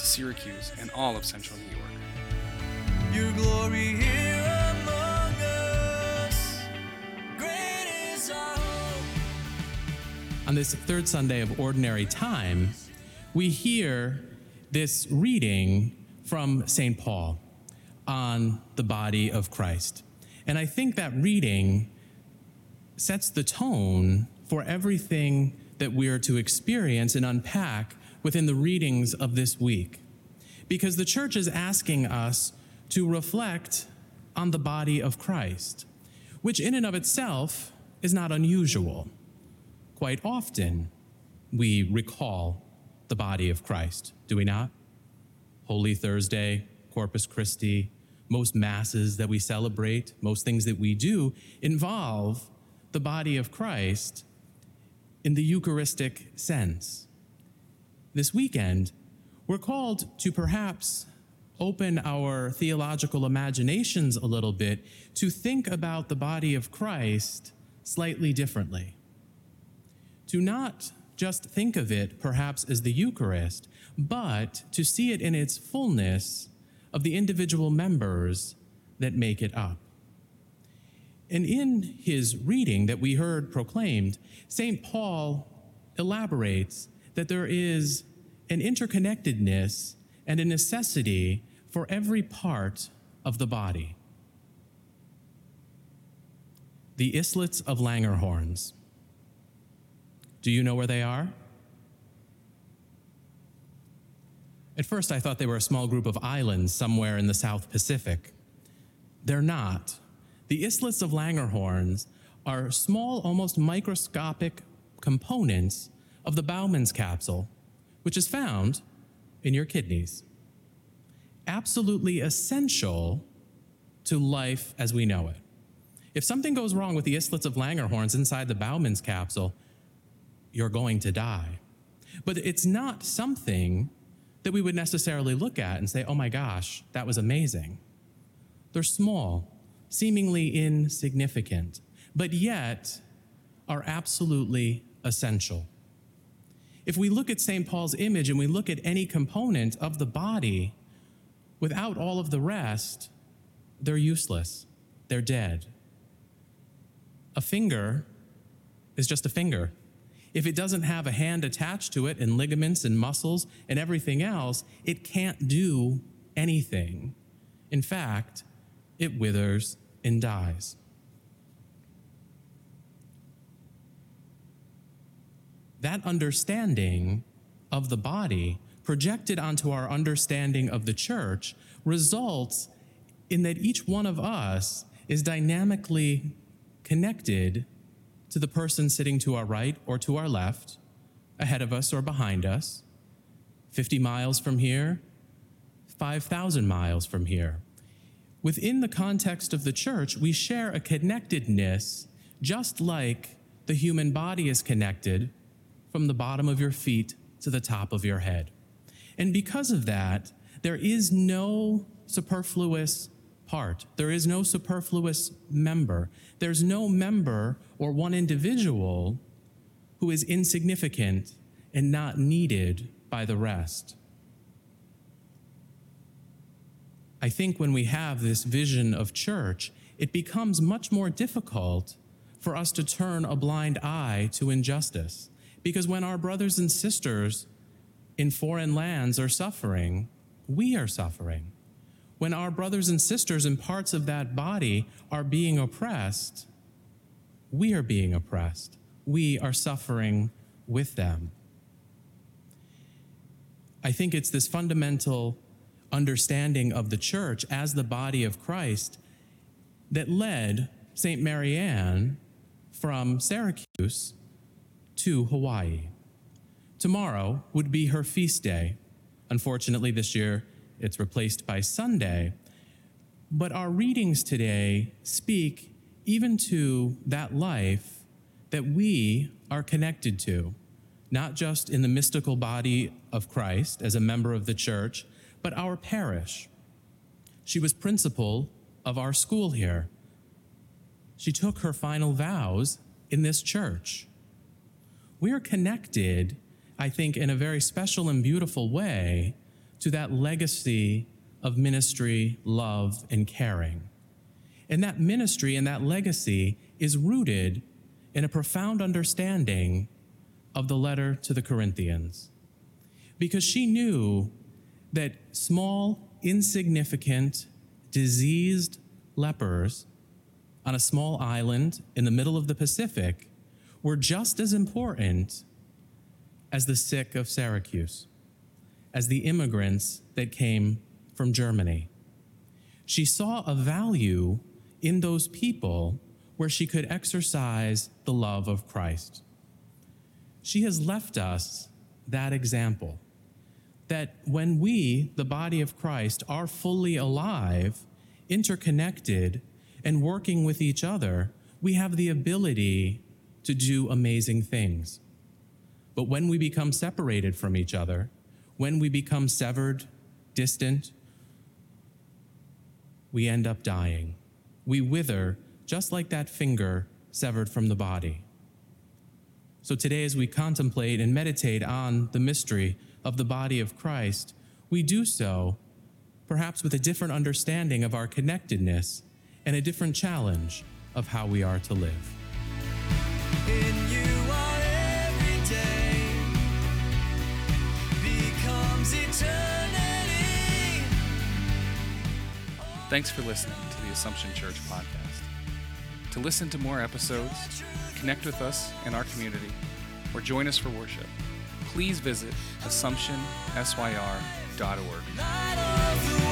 to Syracuse and all of central New York. Your glory here among us. Great is our hope. On this third Sunday of Ordinary Time, we hear this reading from St. Paul on the body of Christ. And I think that reading sets the tone for everything that we are to experience and unpack within the readings of this week. Because the church is asking us to reflect on the body of Christ, which in and of itself is not unusual. Quite often, we recall the body of Christ, do we not? Holy Thursday, Corpus Christi, most masses that we celebrate, most things that we do involve the body of Christ in the Eucharistic sense. This weekend, we're called to perhaps open our theological imaginations a little bit to think about the body of Christ slightly differently. To not just think of it perhaps as the Eucharist, but to see it in its fullness of the individual members that make it up. And in his reading that we heard proclaimed, St. Paul elaborates that there is an interconnectedness and a necessity for every part of the body. The islets of Langerhans. Do you know where they are? At first, I thought they were a small group of islands somewhere in the South Pacific. They're not. The islets of Langerhans are small, almost microscopic components of the Bowman's capsule, which is found in your kidneys. Absolutely essential to life as we know it. If something goes wrong with the islets of Langerhans inside the Bowman's capsule, you're going to die. But it's not something that we would necessarily look at and say, oh my gosh, that was amazing. They're small, seemingly insignificant, but yet are absolutely essential. If we look at St. Paul's image and we look at any component of the body, without all of the rest, they're useless, they're dead. A finger is just a finger. If it doesn't have a hand attached to it and ligaments and muscles and everything else, it can't do anything. In fact, it withers and dies. That understanding of the body projected onto our understanding of the church results in that each one of us is dynamically connected to the person sitting to our right or to our left, ahead of us or behind us, 50 miles from here, 5,000 miles from here. Within the context of the church, we share a connectedness just like the human body is connected from the bottom of your feet to the top of your head. And because of that, there is no superfluous part. There is no superfluous member. There's no member or one individual who is insignificant and not needed by the rest. I think when we have this vision of church, it becomes much more difficult for us to turn a blind eye to injustice. Because when our brothers and sisters in foreign lands are suffering, we are suffering. When our brothers and sisters in parts of that body are being oppressed, we are being oppressed. We are suffering with them. I think it's this fundamental understanding of the church as the body of Christ that led St. Mary Marianne from Syracuse to Hawaii. Tomorrow would be her feast day. Unfortunately, this year it's replaced by Sunday. But our readings today speak even to that life that we are connected to, not just in the mystical body of Christ as a member of the church, but our parish. She was principal of our school here. She took her final vows in this church. We are connected, I think, in a very special and beautiful way to that legacy of ministry, love, and caring. And that ministry and that legacy is rooted in a profound understanding of the letter to the Corinthians. Because she knew that small, insignificant, diseased lepers on a small island in the middle of the Pacific were just as important as the sick of Syracuse, as the immigrants that came from Germany. She saw a value in those people where she could exercise the love of Christ. She has left us that example that when we, the body of Christ, are fully alive, interconnected, and working with each other, we have the ability to do amazing things. But when we become separated from each other, when we become severed, distant, we end up dying. We wither just like that finger severed from the body. So today, as we contemplate and meditate on the mystery of the body of Christ, we do so perhaps with a different understanding of our connectedness and a different challenge of how we are to live. Thanks for listening to the Assumption Church podcast. To listen to more episodes, connect with us in our community, or join us for worship, please visit AssumptionSYR.org.